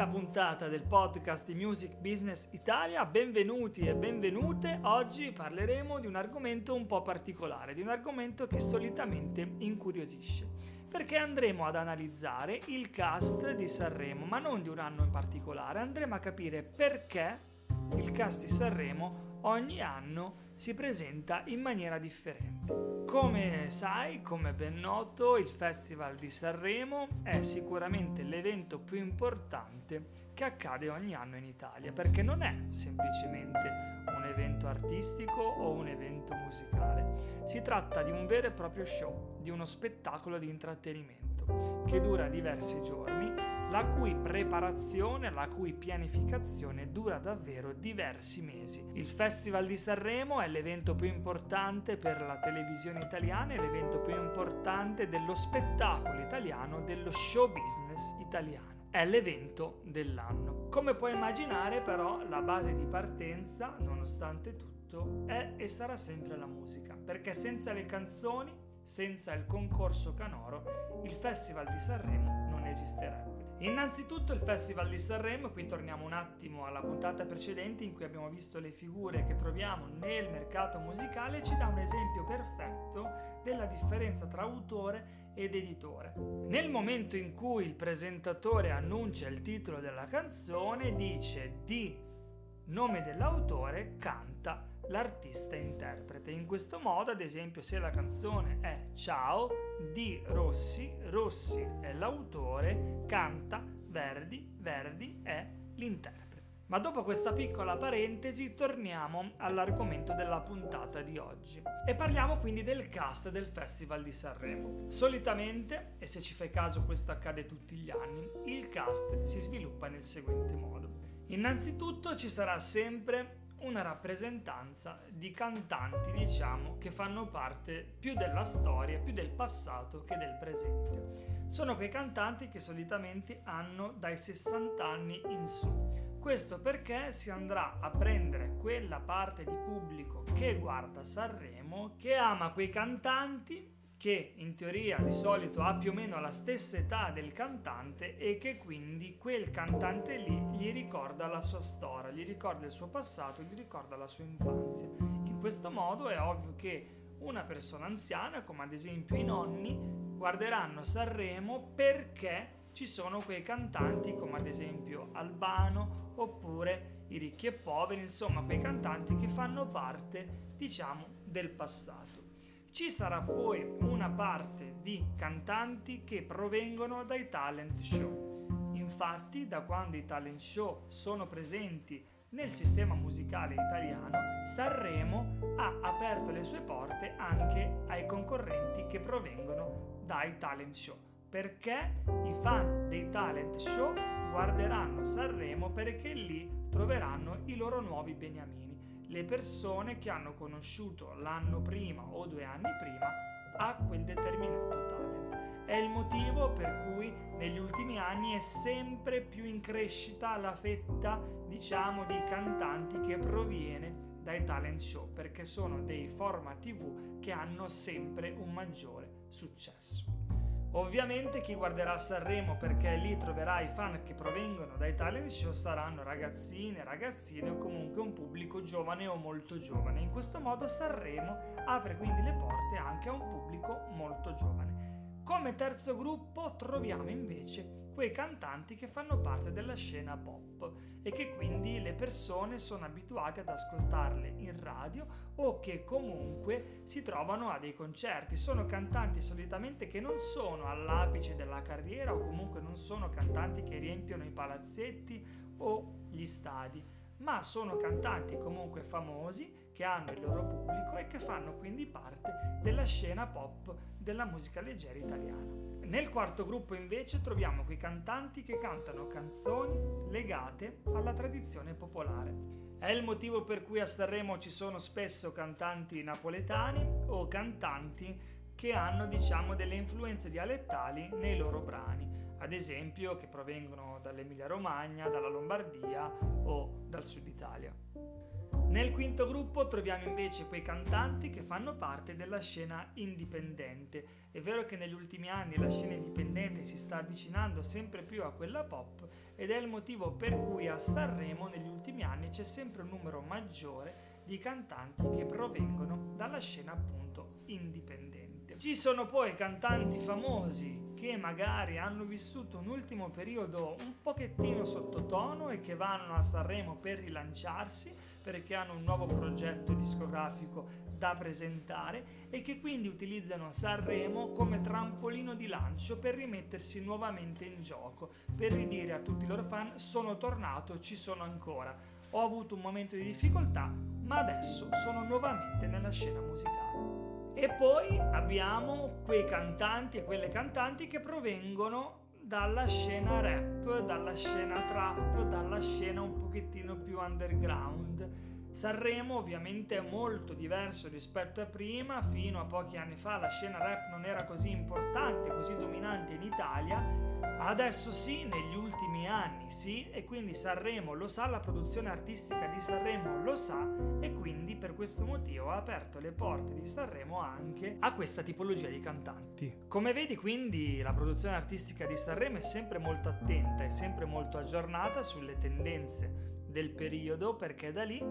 quinta puntata del podcast di Music Business Italia, benvenuti e benvenute. Oggi parleremo di un argomento un po' particolare, di un argomento che solitamente incuriosisce, perché andremo ad analizzare il cast di Sanremo, ma non di un anno in particolare, andremo a capire perché il cast di Sanremo ogni anno si presenta in maniera differente. Come sai, come ben noto, il Festival di Sanremo è sicuramente l'evento più importante che accade ogni anno in Italia, perché non è semplicemente un evento artistico o un evento musicale, si tratta di un vero e proprio show, di uno spettacolo di intrattenimento che dura diversi giorni la cui preparazione, la cui pianificazione dura davvero diversi mesi. Il Festival di Sanremo è l'evento più importante per la televisione italiana, è l'evento più importante dello spettacolo italiano, dello show business italiano è l'evento dell'anno. Come puoi immaginare però la base di partenza, nonostante tutto, è e sarà sempre la musica, perché senza le canzoni, senza il concorso canoro, il Festival di Sanremo non esisterebbe. Innanzitutto il Festival di Sanremo, qui torniamo un attimo alla puntata precedente in cui abbiamo visto le figure che troviamo nel mercato musicale, ci dà un esempio perfetto della differenza tra autore ed editore. Nel momento in cui il presentatore annuncia il titolo della canzone, dice di nome dell'autore, canta l'artista interprete. In questo modo, ad esempio, se la canzone è Ciao di Rossi, Rossi è l'autore, canta Verdi, Verdi è l'interprete. Ma dopo questa piccola parentesi torniamo all'argomento della puntata di oggi e parliamo quindi del cast del Festival di Sanremo. Solitamente, e se ci fai caso questo accade tutti gli anni, il cast si sviluppa nel seguente modo. Innanzitutto ci sarà sempre una rappresentanza di cantanti, diciamo, che fanno parte più della storia, più del passato che del presente. Sono quei cantanti che solitamente hanno dai 60 anni in su. Questo perché si andrà a prendere quella parte di pubblico che guarda Sanremo, che ama quei cantanti che in teoria di solito ha più o meno la stessa età del cantante e che quindi quel cantante lì gli ricorda la sua storia, gli ricorda il suo passato, gli ricorda la sua infanzia. In questo modo è ovvio che una persona anziana, come ad esempio i nonni, guarderanno Sanremo perché ci sono quei cantanti come ad esempio Albano oppure i ricchi e poveri, insomma quei cantanti che fanno parte, diciamo, del passato. Ci sarà poi una parte di cantanti che provengono dai talent show. Infatti, da quando i talent show sono presenti nel sistema musicale italiano, Sanremo ha aperto le sue porte anche ai concorrenti che provengono dai talent show, perché i fan dei talent show guarderanno Sanremo perché lì troveranno i loro nuovi beniamini le persone che hanno conosciuto l'anno prima o due anni prima a quel determinato talent. È il motivo per cui negli ultimi anni è sempre più in crescita la fetta, diciamo, di cantanti che proviene dai talent show, perché sono dei format TV che hanno sempre un maggiore successo. Ovviamente chi guarderà Sanremo perché lì troverà i fan che provengono dai talent show saranno ragazzine, ragazzini o comunque un pubblico giovane o molto giovane. In questo modo Sanremo apre quindi le porte anche a un pubblico molto giovane. Come terzo gruppo troviamo invece quei cantanti che fanno parte della scena pop e che quindi le persone sono abituate ad ascoltarle in radio o che comunque si trovano a dei concerti. Sono cantanti solitamente che non sono all'apice della carriera o comunque non sono cantanti che riempiono i palazzetti o gli stadi, ma sono cantanti comunque famosi che hanno il loro pubblico e che fanno quindi parte della scena pop della musica leggera italiana. Nel quarto gruppo invece troviamo quei cantanti che cantano canzoni legate alla tradizione popolare. È il motivo per cui a Sanremo ci sono spesso cantanti napoletani o cantanti che hanno diciamo delle influenze dialettali nei loro brani, ad esempio che provengono dall'Emilia Romagna, dalla Lombardia o dal sud Italia. Nel quinto gruppo troviamo invece quei cantanti che fanno parte della scena indipendente. È vero che negli ultimi anni la scena indipendente si sta avvicinando sempre più a quella pop ed è il motivo per cui a Sanremo negli ultimi anni c'è sempre un numero maggiore di cantanti che provengono dalla scena appunto indipendente. Ci sono poi cantanti famosi che magari hanno vissuto un ultimo periodo un pochettino sottotono e che vanno a Sanremo per rilanciarsi perché hanno un nuovo progetto discografico da presentare e che quindi utilizzano Sanremo come trampolino di lancio per rimettersi nuovamente in gioco, per ridire a tutti i loro fan sono tornato, ci sono ancora. Ho avuto un momento di difficoltà, ma adesso sono nuovamente nella scena musicale. E poi abbiamo quei cantanti e quelle cantanti che provengono dalla scena rap, dalla scena trap, dalla scena un pochettino più underground. Sanremo ovviamente è molto diverso rispetto a prima, fino a pochi anni fa la scena rap non era così importante, così dominante in Italia, adesso sì, negli ultimi anni sì, e quindi Sanremo lo sa, la produzione artistica di Sanremo lo sa e quindi per questo motivo ha aperto le porte di Sanremo anche a questa tipologia di cantanti. Come vedi quindi la produzione artistica di Sanremo è sempre molto attenta, è sempre molto aggiornata sulle tendenze del periodo perché da lì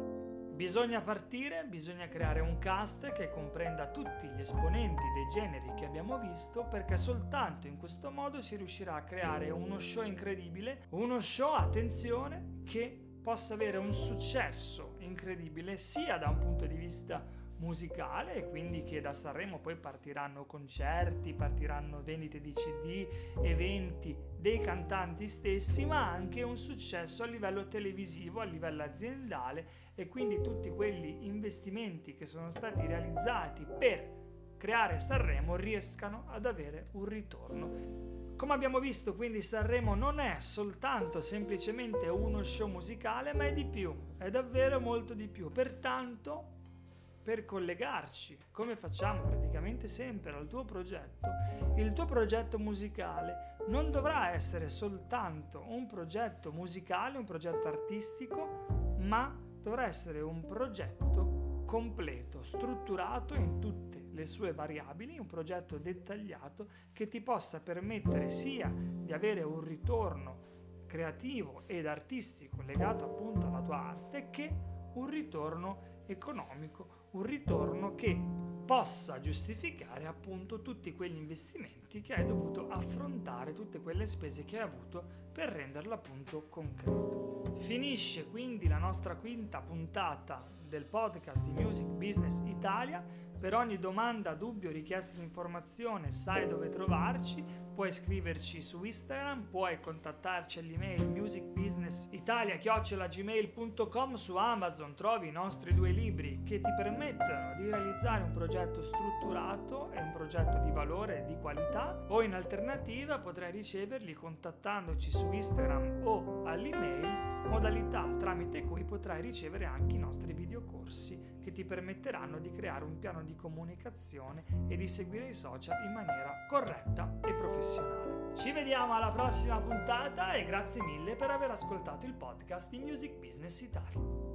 Bisogna partire, bisogna creare un cast che comprenda tutti gli esponenti dei generi che abbiamo visto perché soltanto in questo modo si riuscirà a creare uno show incredibile, uno show, attenzione, che possa avere un successo incredibile sia da un punto di vista musicale e quindi che da Sanremo poi partiranno concerti, partiranno vendite di CD, eventi dei cantanti stessi, ma anche un successo a livello televisivo, a livello aziendale e quindi tutti quegli investimenti che sono stati realizzati per creare Sanremo riescano ad avere un ritorno. Come abbiamo visto, quindi Sanremo non è soltanto semplicemente uno show musicale, ma è di più, è davvero molto di più. Pertanto per collegarci, come facciamo praticamente sempre al tuo progetto, il tuo progetto musicale non dovrà essere soltanto un progetto musicale, un progetto artistico, ma dovrà essere un progetto completo, strutturato in tutte le sue variabili, un progetto dettagliato che ti possa permettere sia di avere un ritorno creativo ed artistico legato appunto alla tua arte che un ritorno economico un ritorno che possa giustificare appunto tutti quegli investimenti che hai dovuto affrontare, tutte quelle spese che hai avuto per renderlo appunto concreto. Finisce quindi la nostra quinta puntata del podcast di Music Business Italia. Per ogni domanda, dubbio, richiesta di informazione sai dove trovarci, puoi scriverci su Instagram, puoi contattarci all'email musicbusinessitalia.gmail.com su Amazon trovi i nostri due libri che ti permettono di realizzare un progetto strutturato e un progetto di valore e di qualità. O in alternativa potrai riceverli contattandoci su Instagram o all'email modalità tramite cui potrai ricevere anche i nostri videocorsi che ti permetteranno di creare un piano di comunicazione e di seguire i social in maniera corretta e professionale. Ci vediamo alla prossima puntata e grazie mille per aver ascoltato il podcast di Music Business Italia.